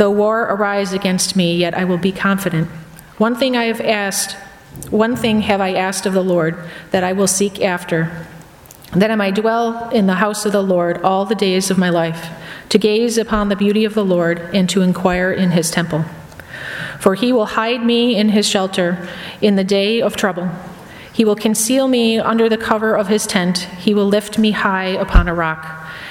Though war arise against me, yet I will be confident. One thing I have asked, one thing have I asked of the Lord, that I will seek after, that I might dwell in the house of the Lord all the days of my life, to gaze upon the beauty of the Lord and to inquire in his temple. For he will hide me in his shelter in the day of trouble. He will conceal me under the cover of his tent. He will lift me high upon a rock.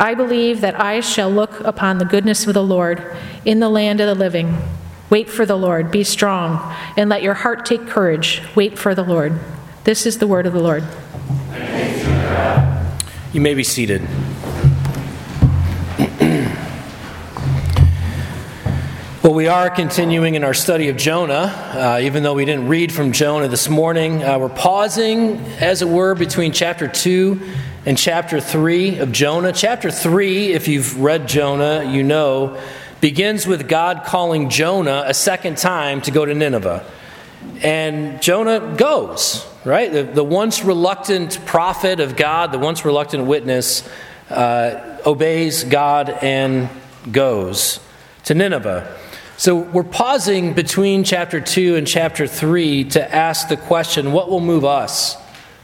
I believe that I shall look upon the goodness of the Lord in the land of the living. Wait for the Lord, be strong, and let your heart take courage. Wait for the Lord. This is the word of the Lord. You may be seated. Well, we are continuing in our study of Jonah, uh, even though we didn't read from Jonah this morning. Uh, we're pausing, as it were, between chapter 2 in chapter 3 of Jonah. Chapter 3, if you've read Jonah, you know, begins with God calling Jonah a second time to go to Nineveh. And Jonah goes, right? The, the once reluctant prophet of God, the once reluctant witness, uh, obeys God and goes to Nineveh. So we're pausing between chapter 2 and chapter 3 to ask the question what will move us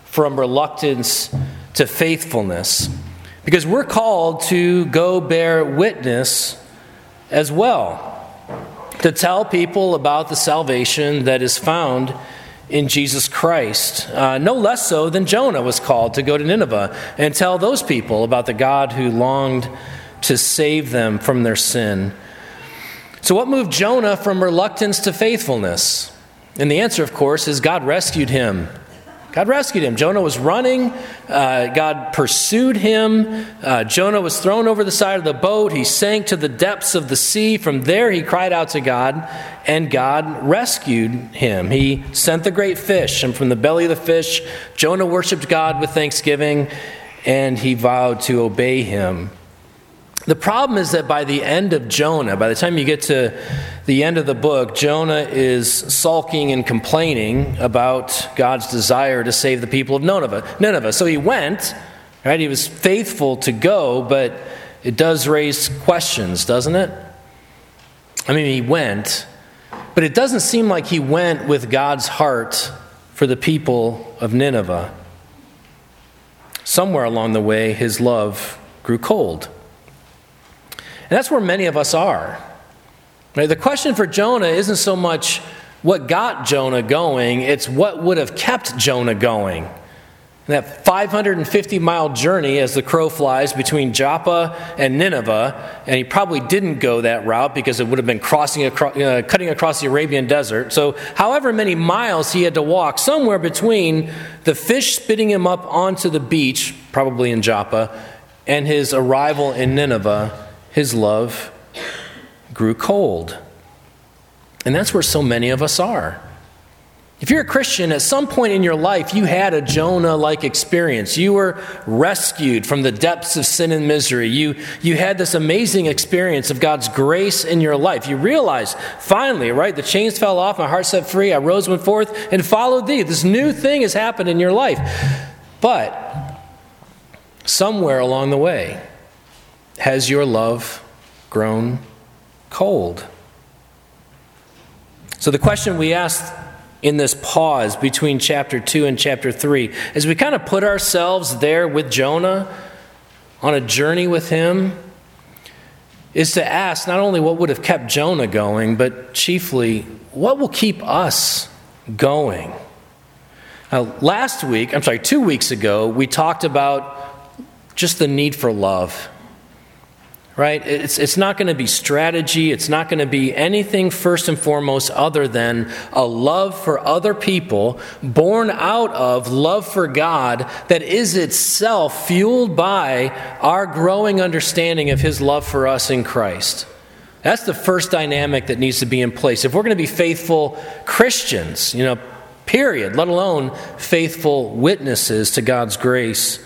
from reluctance to faithfulness. Because we're called to go bear witness as well, to tell people about the salvation that is found in Jesus Christ. Uh, no less so than Jonah was called to go to Nineveh and tell those people about the God who longed to save them from their sin. So, what moved Jonah from reluctance to faithfulness? And the answer, of course, is God rescued him God rescued him. Jonah was running. Uh, God pursued him. Uh, Jonah was thrown over the side of the boat. He sank to the depths of the sea. From there, he cried out to God, and God rescued him. He sent the great fish, and from the belly of the fish, Jonah worshiped God with thanksgiving, and he vowed to obey him. The problem is that by the end of Jonah, by the time you get to the end of the book, Jonah is sulking and complaining about God's desire to save the people of Nineveh. Nineveh. So he went, right? He was faithful to go, but it does raise questions, doesn't it? I mean, he went, but it doesn't seem like he went with God's heart for the people of Nineveh. Somewhere along the way, his love grew cold. And that's where many of us are. Right? The question for Jonah isn't so much what got Jonah going, it's what would have kept Jonah going. And that 550 mile journey as the crow flies between Joppa and Nineveh, and he probably didn't go that route because it would have been crossing across, uh, cutting across the Arabian desert. So, however many miles he had to walk, somewhere between the fish spitting him up onto the beach, probably in Joppa, and his arrival in Nineveh, his love grew cold. And that's where so many of us are. If you're a Christian, at some point in your life, you had a Jonah like experience. You were rescued from the depths of sin and misery. You, you had this amazing experience of God's grace in your life. You realized, finally, right, the chains fell off, my heart set free, I rose, went forth, and followed thee. This new thing has happened in your life. But somewhere along the way, has your love grown cold? So, the question we asked in this pause between chapter 2 and chapter 3, as we kind of put ourselves there with Jonah on a journey with him, is to ask not only what would have kept Jonah going, but chiefly, what will keep us going? Uh, last week, I'm sorry, two weeks ago, we talked about just the need for love right? It's, it's not going to be strategy. It's not going to be anything first and foremost other than a love for other people born out of love for God that is itself fueled by our growing understanding of His love for us in Christ. That's the first dynamic that needs to be in place. If we're going to be faithful Christians, you know, period, let alone faithful witnesses to God's grace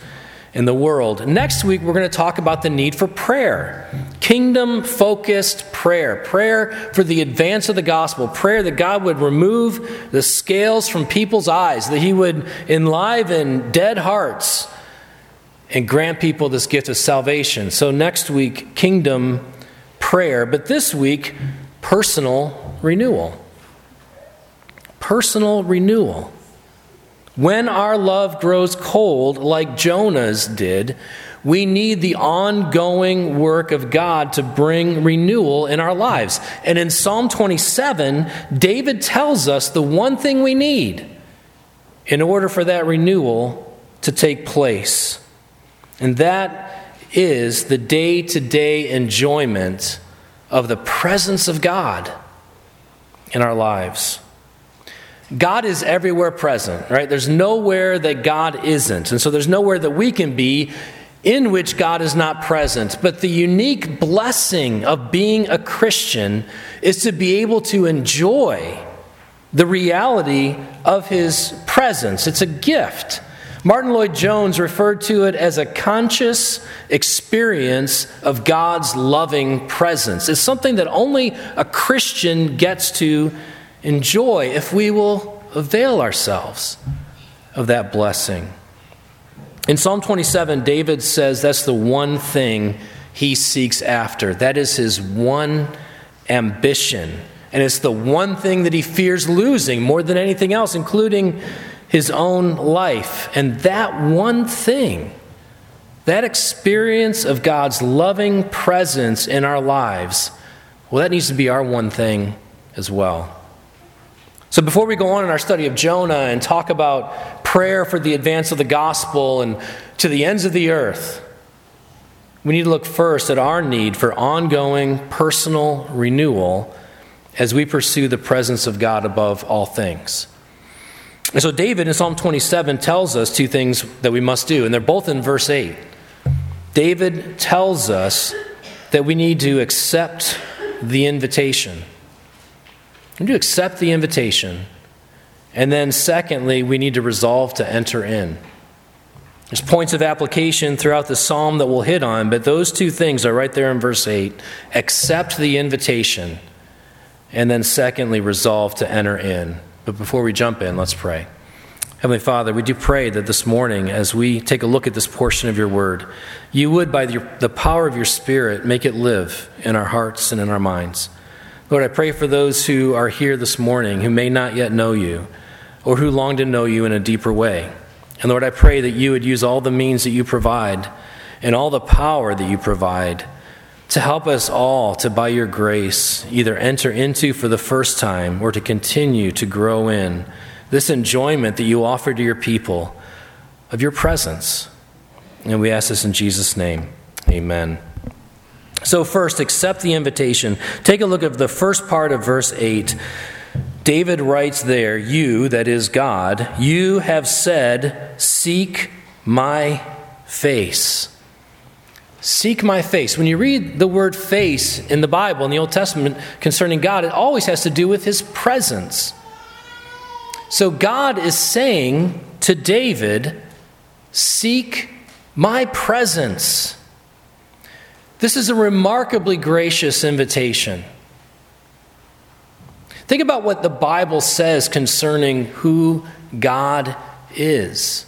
in the world. Next week, we're going to talk about the need for prayer kingdom focused prayer, prayer for the advance of the gospel, prayer that God would remove the scales from people's eyes, that He would enliven dead hearts and grant people this gift of salvation. So, next week, kingdom prayer, but this week, personal renewal. Personal renewal. When our love grows cold, like Jonah's did, we need the ongoing work of God to bring renewal in our lives. And in Psalm 27, David tells us the one thing we need in order for that renewal to take place. And that is the day to day enjoyment of the presence of God in our lives. God is everywhere present, right? There's nowhere that God isn't. And so there's nowhere that we can be in which God is not present. But the unique blessing of being a Christian is to be able to enjoy the reality of His presence. It's a gift. Martyn Lloyd-Jones referred to it as a conscious experience of God's loving presence. It's something that only a Christian gets to enjoy if we will avail ourselves of that blessing. In Psalm 27, David says that's the one thing he seeks after. That is his one ambition. And it's the one thing that he fears losing more than anything else, including his own life. And that one thing, that experience of God's loving presence in our lives, well, that needs to be our one thing as well. So, before we go on in our study of Jonah and talk about prayer for the advance of the gospel and to the ends of the earth, we need to look first at our need for ongoing personal renewal as we pursue the presence of God above all things. And so, David in Psalm 27 tells us two things that we must do, and they're both in verse 8. David tells us that we need to accept the invitation. We need to accept the invitation. And then, secondly, we need to resolve to enter in. There's points of application throughout the psalm that we'll hit on, but those two things are right there in verse 8. Accept the invitation, and then, secondly, resolve to enter in. But before we jump in, let's pray. Heavenly Father, we do pray that this morning, as we take a look at this portion of your word, you would, by the power of your Spirit, make it live in our hearts and in our minds. Lord, I pray for those who are here this morning who may not yet know you or who long to know you in a deeper way. And Lord, I pray that you would use all the means that you provide and all the power that you provide to help us all to, by your grace, either enter into for the first time or to continue to grow in this enjoyment that you offer to your people of your presence. And we ask this in Jesus' name. Amen. So, first, accept the invitation. Take a look at the first part of verse 8. David writes there, You, that is God, you have said, Seek my face. Seek my face. When you read the word face in the Bible, in the Old Testament, concerning God, it always has to do with his presence. So God is saying to David, Seek my presence. This is a remarkably gracious invitation. Think about what the Bible says concerning who God is.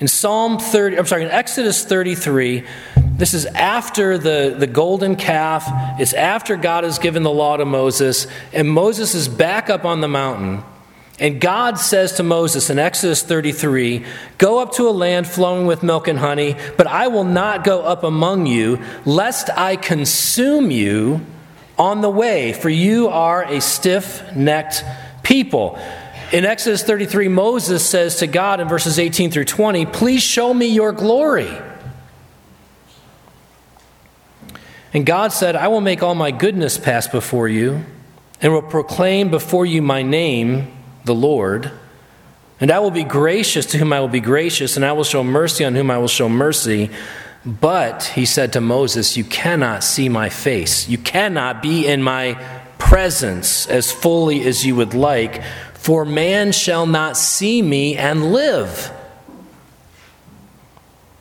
In Psalm 30, I'm sorry, in Exodus 33, this is after the, the golden calf. It's after God has given the law to Moses, and Moses is back up on the mountain. And God says to Moses in Exodus 33 Go up to a land flowing with milk and honey, but I will not go up among you, lest I consume you on the way, for you are a stiff necked people. In Exodus 33, Moses says to God in verses 18 through 20, Please show me your glory. And God said, I will make all my goodness pass before you, and will proclaim before you my name, the Lord. And I will be gracious to whom I will be gracious, and I will show mercy on whom I will show mercy. But, he said to Moses, You cannot see my face. You cannot be in my presence as fully as you would like, for man shall not see me and live.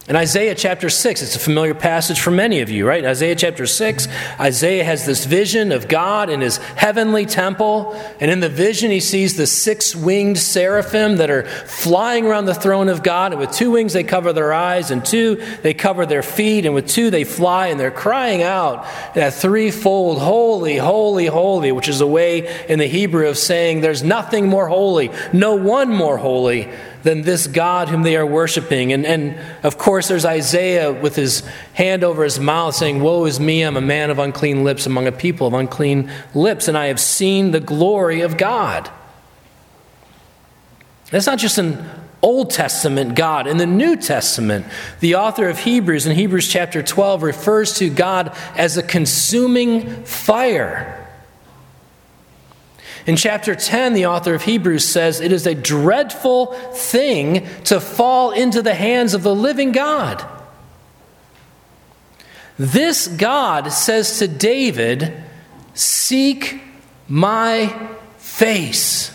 In Isaiah chapter 6, it's a familiar passage for many of you, right? Isaiah chapter 6, Isaiah has this vision of God in his heavenly temple. And in the vision, he sees the six winged seraphim that are flying around the throne of God. And with two wings, they cover their eyes, and two, they cover their feet. And with two, they fly, and they're crying out that threefold, Holy, holy, holy, which is a way in the Hebrew of saying there's nothing more holy, no one more holy than this God whom they are worshiping. And, and of course, there's Isaiah with his hand over his mouth saying, Woe is me, I'm a man of unclean lips among a people of unclean lips, and I have seen the glory of God. That's not just an Old Testament God. In the New Testament, the author of Hebrews in Hebrews chapter 12 refers to God as a consuming fire. In chapter 10, the author of Hebrews says, It is a dreadful thing to fall into the hands of the living God. This God says to David, Seek my face.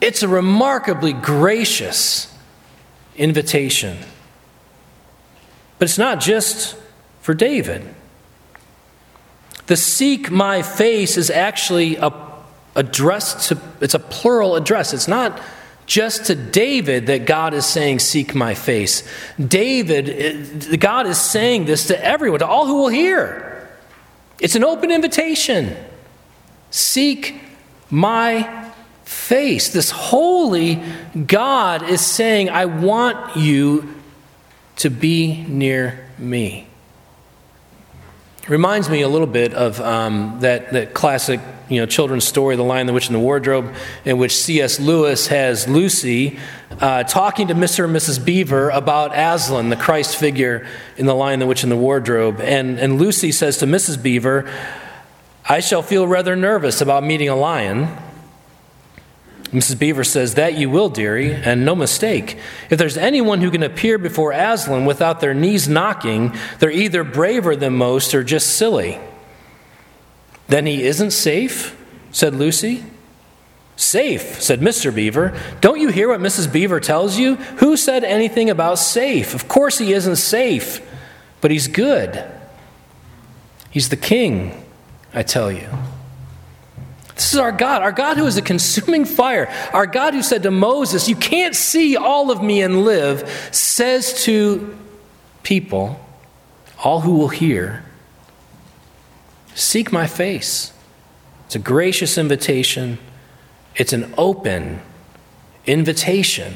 It's a remarkably gracious invitation. But it's not just for David. The seek my face is actually a addressed to it's a plural address. It's not just to David that God is saying, Seek my face. David, eh, God is saying this to everyone, to all who will hear. It's an open invitation. Seek my face. This holy God is saying, I want you to be near me. Reminds me a little bit of um, that, that classic you know, children's story, The Lion, the Witch, and the Wardrobe, in which C.S. Lewis has Lucy uh, talking to Mr. and Mrs. Beaver about Aslan, the Christ figure in The Lion, the Witch, and the Wardrobe. And, and Lucy says to Mrs. Beaver, I shall feel rather nervous about meeting a lion. Mrs. Beaver says, That you will, dearie, and no mistake. If there's anyone who can appear before Aslan without their knees knocking, they're either braver than most or just silly. Then he isn't safe? said Lucy. Safe, said Mr. Beaver. Don't you hear what Mrs. Beaver tells you? Who said anything about safe? Of course he isn't safe, but he's good. He's the king, I tell you. This is our God, our God who is a consuming fire, our God who said to Moses, You can't see all of me and live, says to people, all who will hear, Seek my face. It's a gracious invitation, it's an open invitation.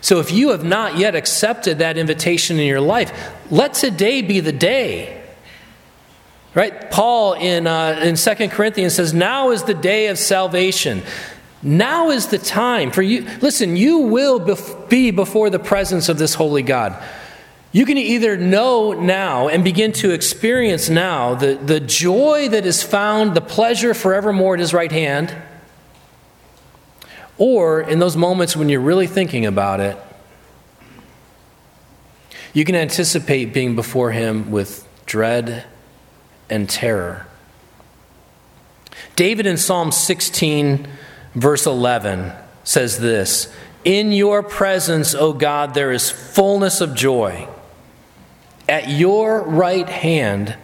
So if you have not yet accepted that invitation in your life, let today be the day Right? Paul in, uh, in 2 Corinthians says, Now is the day of salvation. Now is the time for you. Listen, you will bef- be before the presence of this holy God. You can either know now and begin to experience now the, the joy that is found, the pleasure forevermore at his right hand, or in those moments when you're really thinking about it, you can anticipate being before him with dread and terror. David in Psalm 16, verse 11, says this In your presence, O God, there is fullness of joy. At your right hand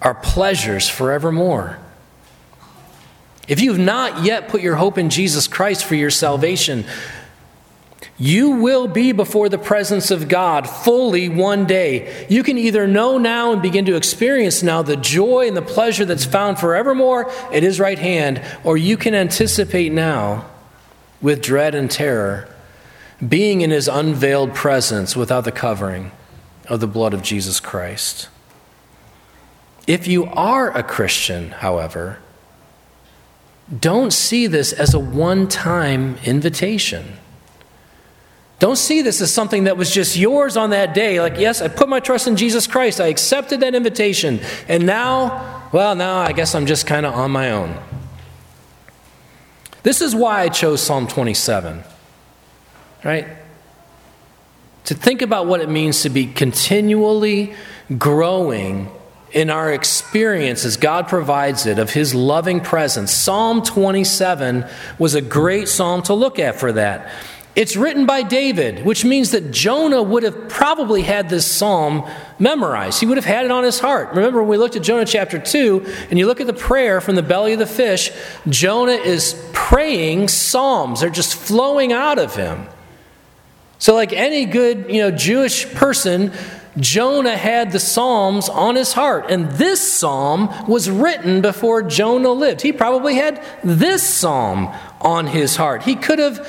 are pleasures forevermore. If you have not yet put your hope in Jesus Christ for your salvation, you will be before the presence of God fully one day. You can either know now and begin to experience now the joy and the pleasure that's found forevermore at His right hand, or you can anticipate now with dread and terror being in His unveiled presence without the covering of the blood of Jesus Christ. If you are a Christian, however, don't see this as a one time invitation. Don't see this as something that was just yours on that day. Like, yes, I put my trust in Jesus Christ. I accepted that invitation. And now, well, now I guess I'm just kind of on my own. This is why I chose Psalm 27, right? To think about what it means to be continually growing in our experience as God provides it of His loving presence. Psalm 27 was a great psalm to look at for that. It's written by David, which means that Jonah would have probably had this psalm memorized. He would have had it on his heart. Remember, when we looked at Jonah chapter 2, and you look at the prayer from the belly of the fish, Jonah is praying psalms. They're just flowing out of him. So, like any good you know, Jewish person, Jonah had the Psalms on his heart. And this psalm was written before Jonah lived. He probably had this psalm on his heart. He could have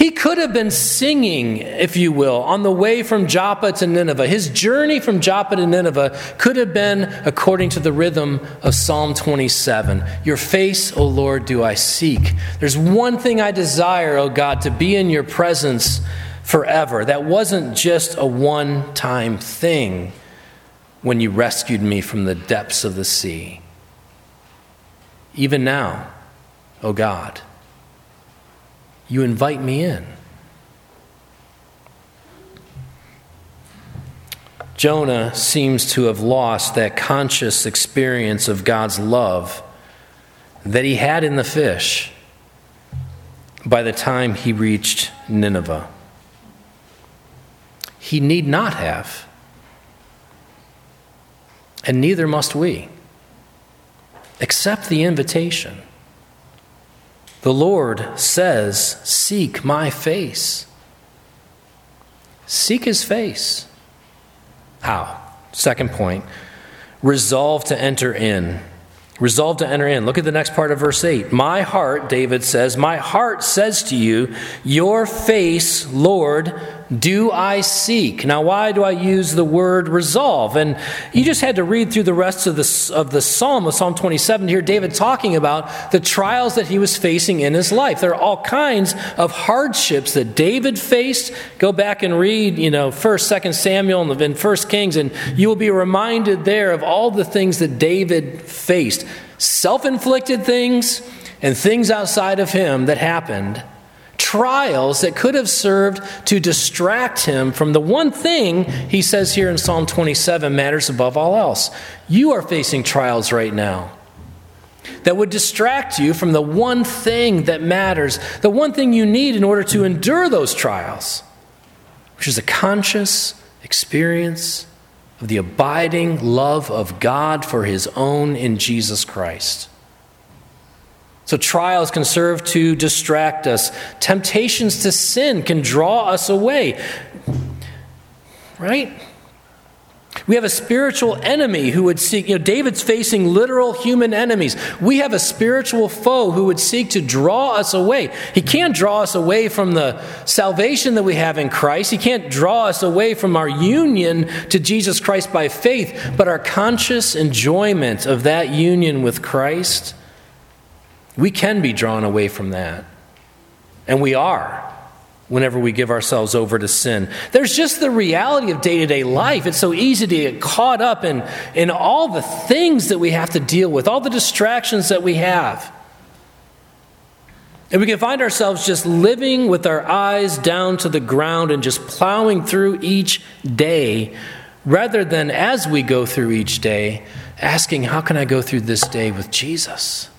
he could have been singing, if you will, on the way from Joppa to Nineveh. His journey from Joppa to Nineveh could have been according to the rhythm of Psalm 27. Your face, O Lord, do I seek. There's one thing I desire, O God, to be in your presence forever. That wasn't just a one time thing when you rescued me from the depths of the sea. Even now, O God you invite me in. Jonah seems to have lost that conscious experience of God's love that he had in the fish by the time he reached Nineveh. He need not have, and neither must we. Accept the invitation. The Lord says, Seek my face. Seek his face. How? Second point resolve to enter in. Resolve to enter in. Look at the next part of verse 8. My heart, David says, my heart says to you, Your face, Lord, do I seek. Now, why do I use the word resolve? And you just had to read through the rest of the, of the psalm, of Psalm 27, to hear David talking about the trials that he was facing in his life. There are all kinds of hardships that David faced. Go back and read, you know, 1st, 2nd Samuel, and then 1st Kings, and you will be reminded there of all the things that David faced self inflicted things and things outside of him that happened trials that could have served to distract him from the one thing he says here in Psalm 27 matters above all else. You are facing trials right now that would distract you from the one thing that matters, the one thing you need in order to endure those trials, which is a conscious experience of the abiding love of God for his own in Jesus Christ. So, trials can serve to distract us. Temptations to sin can draw us away. Right? We have a spiritual enemy who would seek, you know, David's facing literal human enemies. We have a spiritual foe who would seek to draw us away. He can't draw us away from the salvation that we have in Christ. He can't draw us away from our union to Jesus Christ by faith, but our conscious enjoyment of that union with Christ we can be drawn away from that. And we are whenever we give ourselves over to sin. There's just the reality of day to day life. It's so easy to get caught up in, in all the things that we have to deal with, all the distractions that we have. And we can find ourselves just living with our eyes down to the ground and just plowing through each day rather than as we go through each day asking, How can I go through this day with Jesus?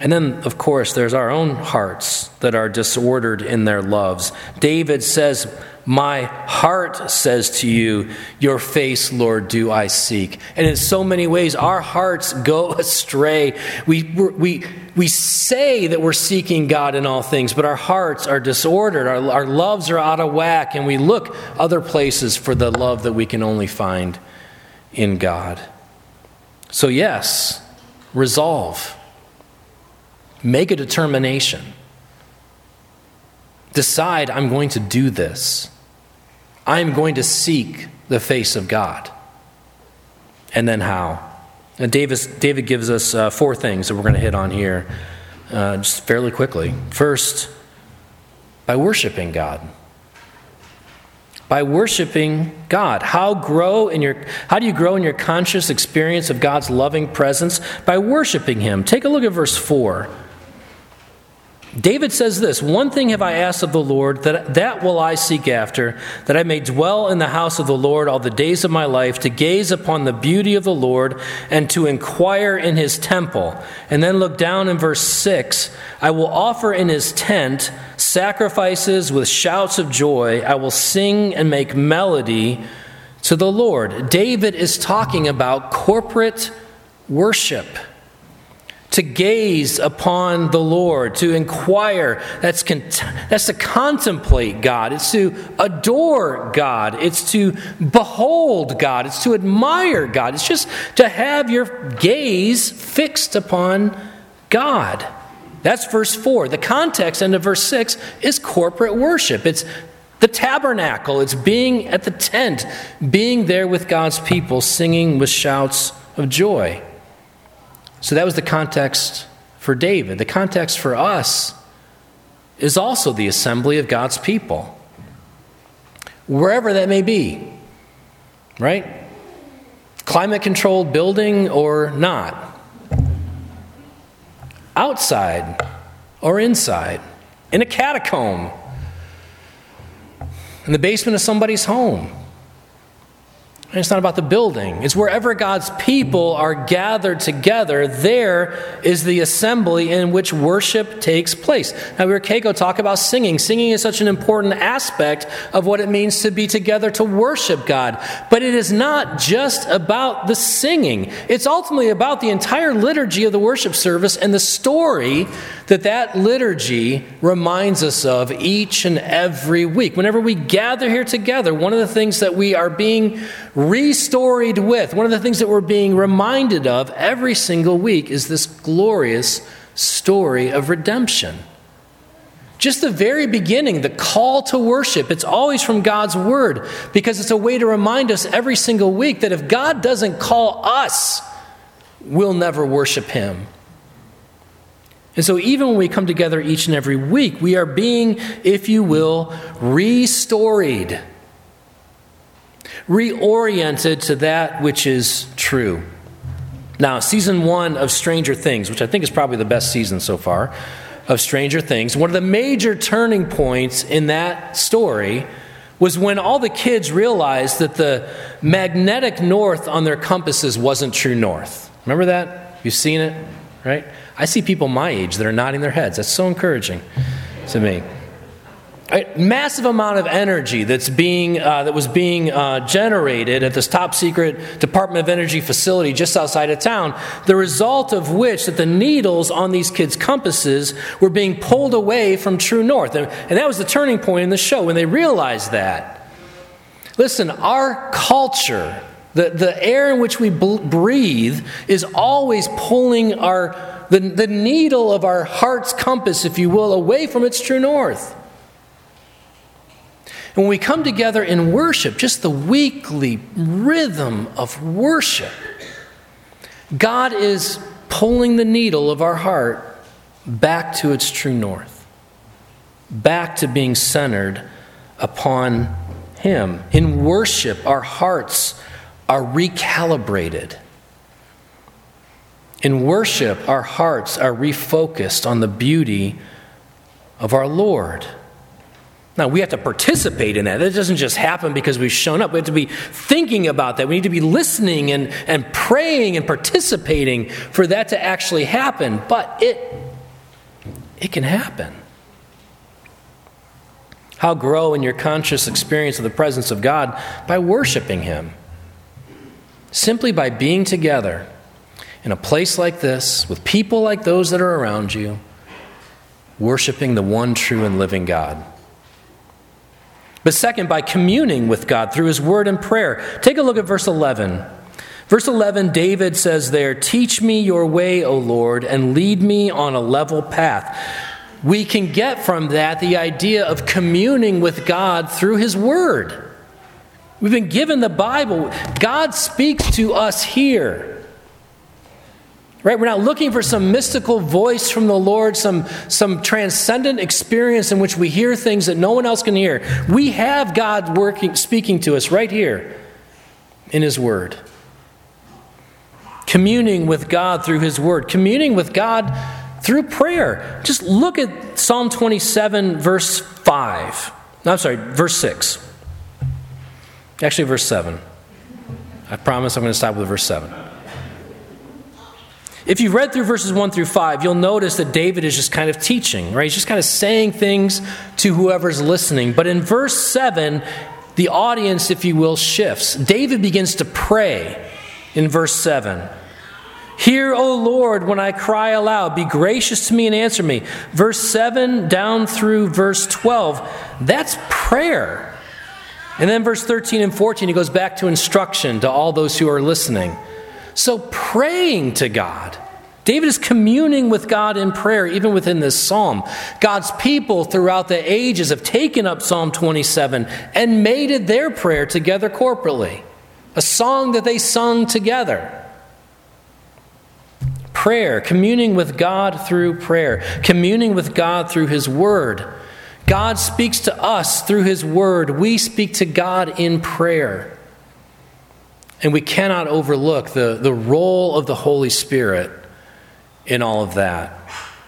And then, of course, there's our own hearts that are disordered in their loves. David says, My heart says to you, Your face, Lord, do I seek. And in so many ways, our hearts go astray. We, we, we say that we're seeking God in all things, but our hearts are disordered. Our, our loves are out of whack, and we look other places for the love that we can only find in God. So, yes, resolve Make a determination. Decide, I'm going to do this. I'm going to seek the face of God. And then how? And Davis, David gives us uh, four things that we're going to hit on here uh, just fairly quickly. First, by worshiping God. By worshiping God. How grow in your how do you grow in your conscious experience of God's loving presence? By worshiping him. Take a look at verse 4. David says this One thing have I asked of the Lord, that, that will I seek after, that I may dwell in the house of the Lord all the days of my life, to gaze upon the beauty of the Lord, and to inquire in his temple. And then look down in verse 6 I will offer in his tent sacrifices with shouts of joy. I will sing and make melody to the Lord. David is talking about corporate worship to gaze upon the Lord, to inquire. That's, that's to contemplate God. It's to adore God. It's to behold God. It's to admire God. It's just to have your gaze fixed upon God. That's verse 4. The context end of verse 6 is corporate worship. It's the tabernacle. It's being at the tent, being there with God's people, singing with shouts of joy. So that was the context for David. The context for us is also the assembly of God's people, wherever that may be, right? Climate controlled building or not, outside or inside, in a catacomb, in the basement of somebody's home it's not about the building. It's wherever God's people are gathered together, there is the assembly in which worship takes place. Now, we heard Keiko talk about singing. Singing is such an important aspect of what it means to be together to worship God. But it is not just about the singing, it's ultimately about the entire liturgy of the worship service and the story that that liturgy reminds us of each and every week. Whenever we gather here together, one of the things that we are being restoried with, one of the things that we're being reminded of every single week is this glorious story of redemption. Just the very beginning, the call to worship, it's always from God's word because it's a way to remind us every single week that if God doesn't call us, we'll never worship Him. And so, even when we come together each and every week, we are being, if you will, restoried, reoriented to that which is true. Now, season one of Stranger Things, which I think is probably the best season so far of Stranger Things, one of the major turning points in that story was when all the kids realized that the magnetic north on their compasses wasn't true north. Remember that? You've seen it, right? I see people my age that are nodding their heads. That's so encouraging to me. A massive amount of energy that's being, uh, that was being uh, generated at this top secret Department of Energy facility just outside of town, the result of which that the needles on these kids' compasses were being pulled away from true north. And, and that was the turning point in the show when they realized that. Listen, our culture, the, the air in which we breathe, is always pulling our the, the needle of our heart's compass, if you will, away from its true north. And when we come together in worship, just the weekly rhythm of worship, God is pulling the needle of our heart back to its true north, back to being centered upon Him. In worship, our hearts are recalibrated. In worship, our hearts are refocused on the beauty of our Lord. Now, we have to participate in that. That doesn't just happen because we've shown up. We have to be thinking about that. We need to be listening and, and praying and participating for that to actually happen. But it, it can happen. How grow in your conscious experience of the presence of God? By worshiping Him. Simply by being together in a place like this, with people like those that are around you, worshiping the one true and living God. But second, by communing with God through his word and prayer. Take a look at verse 11. Verse 11, David says there, Teach me your way, O Lord, and lead me on a level path. We can get from that the idea of communing with God through his word. We've been given the Bible. God speaks to us here. Right? We're not looking for some mystical voice from the Lord, some, some transcendent experience in which we hear things that no one else can hear. We have God working, speaking to us right here in His Word. Communing with God through His Word, communing with God through prayer. Just look at Psalm 27, verse 5. No, I'm sorry, verse 6. Actually, verse 7. I promise I'm going to stop with verse 7. If you've read through verses 1 through 5, you'll notice that David is just kind of teaching, right? He's just kind of saying things to whoever's listening. But in verse 7, the audience, if you will, shifts. David begins to pray in verse 7. Hear, O Lord, when I cry aloud. Be gracious to me and answer me. Verse 7 down through verse 12, that's prayer. And then verse 13 and 14, he goes back to instruction to all those who are listening. So, praying to God. David is communing with God in prayer, even within this psalm. God's people throughout the ages have taken up Psalm 27 and made it their prayer together corporately, a song that they sung together. Prayer, communing with God through prayer, communing with God through His Word. God speaks to us through His Word. We speak to God in prayer. And we cannot overlook the, the role of the Holy Spirit in all of that.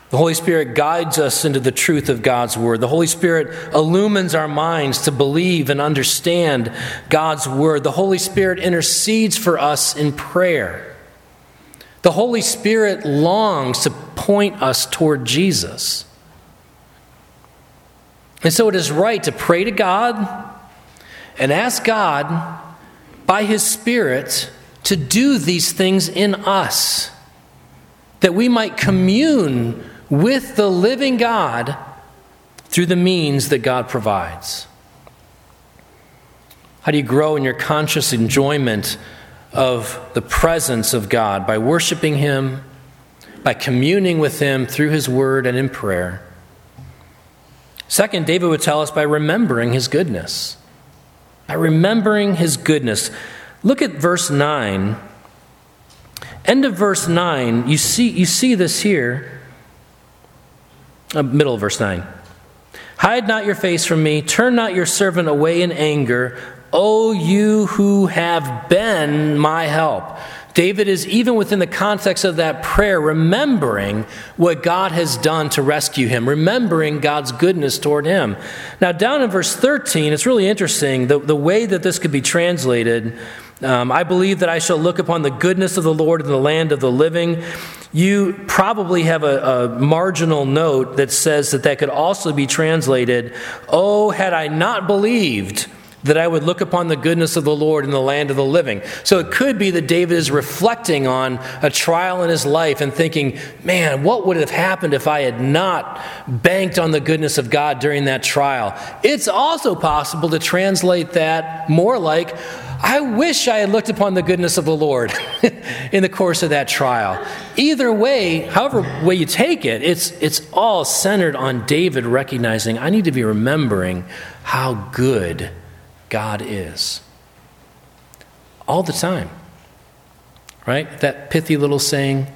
The Holy Spirit guides us into the truth of God's Word. The Holy Spirit illumines our minds to believe and understand God's Word. The Holy Spirit intercedes for us in prayer. The Holy Spirit longs to point us toward Jesus. And so it is right to pray to God and ask God by His Spirit to do these things in us, that we might commune with the living God through the means that God provides. How do you grow in your conscious enjoyment of the presence of God? By worshiping Him, by communing with Him through His Word and in prayer. Second, David would tell us by remembering His goodness by remembering his goodness. Look at verse 9. End of verse 9, you see, you see this here. Uh, middle of verse 9. Hide not your face from me, turn not your servant away in anger, O you who have been my help. David is, even within the context of that prayer, remembering what God has done to rescue him, remembering God's goodness toward him. Now, down in verse 13, it's really interesting the, the way that this could be translated. Um, I believe that I shall look upon the goodness of the Lord in the land of the living. You probably have a, a, marginal note that says that that could also be translated, Oh, had I not believed that I would look upon the goodness of the Lord in the land of the living. So it could be that David is reflecting on a trial in his life and thinking, man, what would have happened if I had not banked on the goodness of God during that trial? It's also possible to translate that more like, I wish I had looked upon the goodness of the Lord in the course of that trial. Either way, however way you take it, it's, it's all centered on David recognizing I need to be remembering how good God is. All the time. Right? That pithy little saying,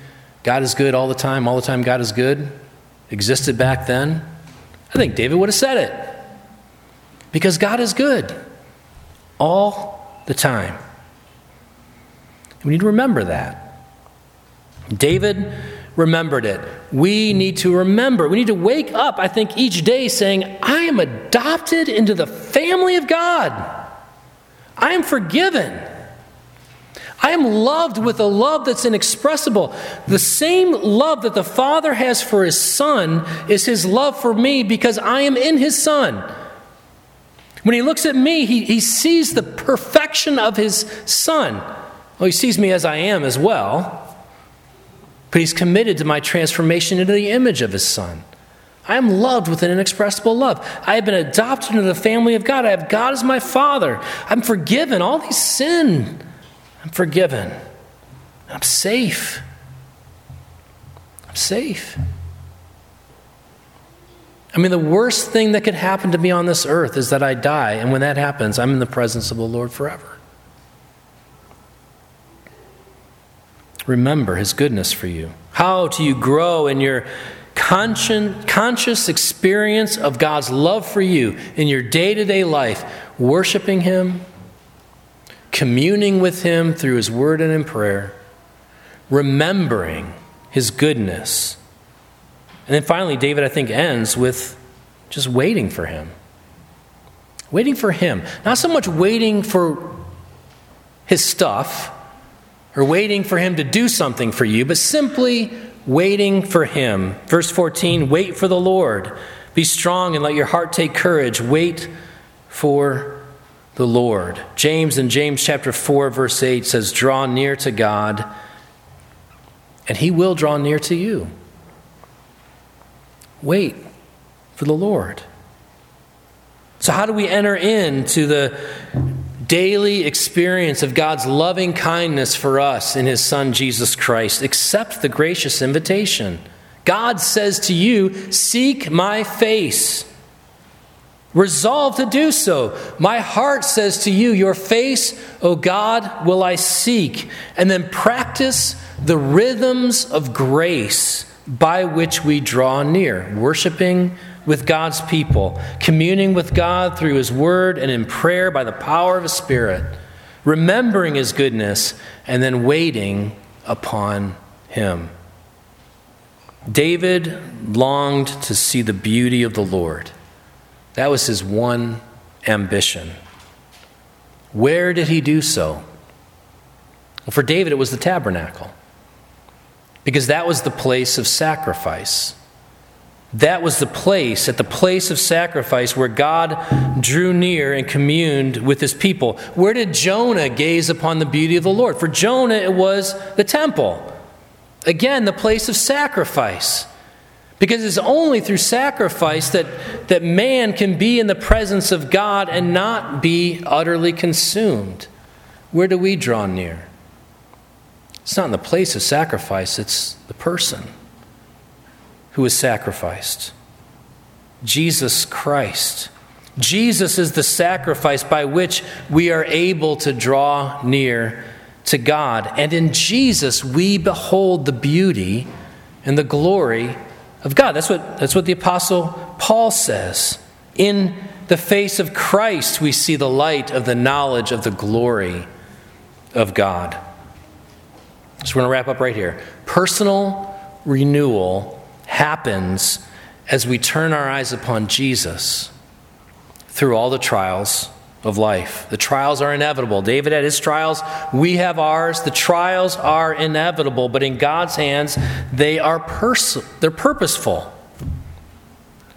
God is good all the time, all the time God is good, existed back then. I think David would have said it. Because God is good all the time. We need to remember that. David remembered it. We need to remember. We need to wake up, I think, each day saying, I am adopted into the family of God. I am forgiven. I am loved with a love that's inexpressible. The same love that the Father has for His Son is His love for me because I am in His Son. When He looks at me, He, he sees the perfection of His Son. Well, He sees me as I am as well but he's committed to my transformation into the image of his son. I am loved with an inexpressible love. I have been adopted into the family of God. I have God as my father. I'm forgiven. All these sin, I'm forgiven. I'm safe. I'm safe. I mean, the worst thing that could happen to me on this earth is that I die, and when that happens, I'm in the presence of the Lord forever. Remember his goodness for you? How do you grow in your conscious experience of God's love for you in your day to day life, worshiping him, communing with him through his word and in prayer, remembering his goodness? And then finally, David, I think, ends with just waiting for him. Waiting for him. Not so much waiting for his stuff or waiting for him to do something for you, but simply waiting for him. Verse 14 wait for the Lord. Be strong and let your heart take courage. Wait for the Lord. James in James chapter 4 verse 8 says draw near to God and he will draw near to you. Wait for the Lord. So, how do we enter into the daily experience of God's loving kindness for us in His Son, Jesus Christ? Accept the gracious invitation. God says to you, Seek my face. Resolve to do so. My heart says to you, Your face, O God, will I seek. And then practice the rhythms of grace by which we draw near, worshiping with God's people, communing with God through His Word and in prayer by the power of His Spirit, remembering His goodness, and then waiting upon Him. David longed to see the beauty of the Lord. That was his one ambition. Where did he do so? For David, it was the tabernacle because that was the place of sacrifice. That was the place, at the place of sacrifice, where God drew near and communed with his people. Where did Jonah gaze upon the beauty of the Lord? For Jonah, it was the temple. Again, the place of sacrifice. Because it's only through sacrifice that, that man can be in the presence of God and not be utterly consumed. Where do we draw near? It's not in the place of sacrifice, it's the person who is sacrificed Jesus Christ. Jesus is the sacrifice by which we are able to draw near to God. And in Jesus, we behold the beauty and the glory of God. That's what, that's what the Apostle Paul says. In the face of Christ, we see the light of the knowledge of the glory of God. So we're going to wrap up right here. Personal renewal happens as we turn our eyes upon Jesus through all the trials of life. The trials are inevitable. David had his trials, we have ours. The trials are inevitable, but in God's hands, they are pers- they're purposeful.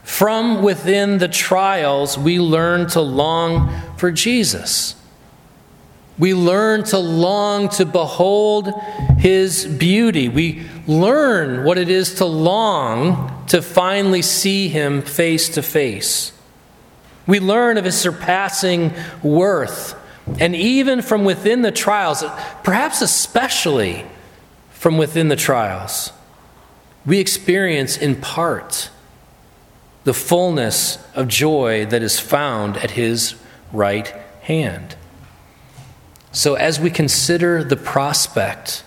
From within the trials, we learn to long for Jesus. We learn to long to behold his beauty. We learn what it is to long to finally see him face to face. We learn of his surpassing worth. And even from within the trials, perhaps especially from within the trials, we experience in part the fullness of joy that is found at his right hand. So, as we consider the prospect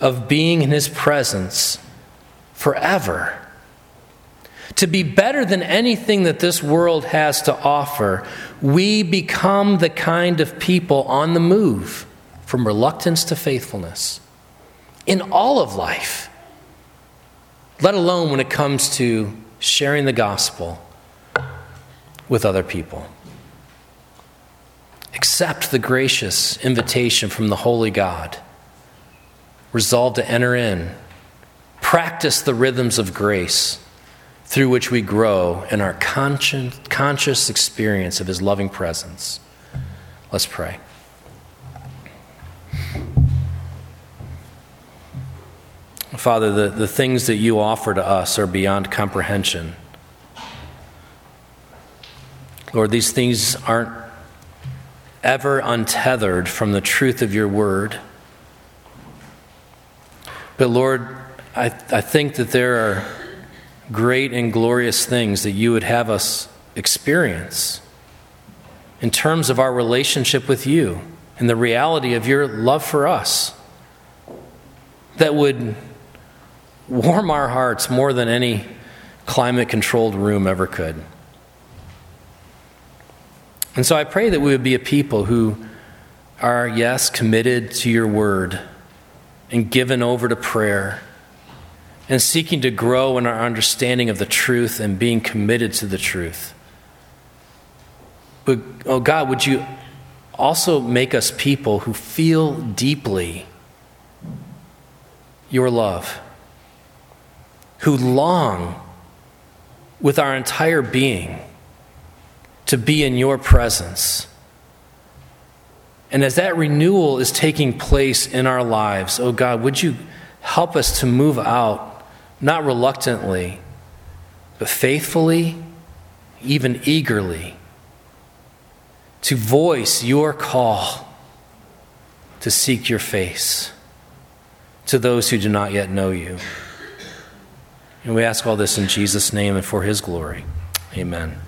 of being in His presence forever, to be better than anything that this world has to offer, we become the kind of people on the move from reluctance to faithfulness in all of life, let alone when it comes to sharing the gospel with other people. Accept the gracious invitation from the Holy God. Resolve to enter in. Practice the rhythms of grace through which we grow in our conscious, conscious experience of His loving presence. Let's pray. Father, the, the things that you offer to us are beyond comprehension. Lord, these things aren't ever untethered from the truth of your word. But Lord, I, I think that there are great and glorious things that you would have us experience in terms of our relationship with you and the reality of your love for us. that would warm our hearts more than any climate controlled room ever could. And so I pray that we would be a people who are, yes, committed to your word and given over to prayer and seeking to grow in our understanding of the truth and being committed to the truth. But, oh God, would you also make us people who feel deeply your love, who long with our entire being to be in your presence. And as that renewal is taking place in our lives, oh God, would you help us to move out, not reluctantly, but faithfully, even eagerly, to voice your call to seek your face to those who do not yet know you. And we ask all this in Jesus' name and for his glory. Amen.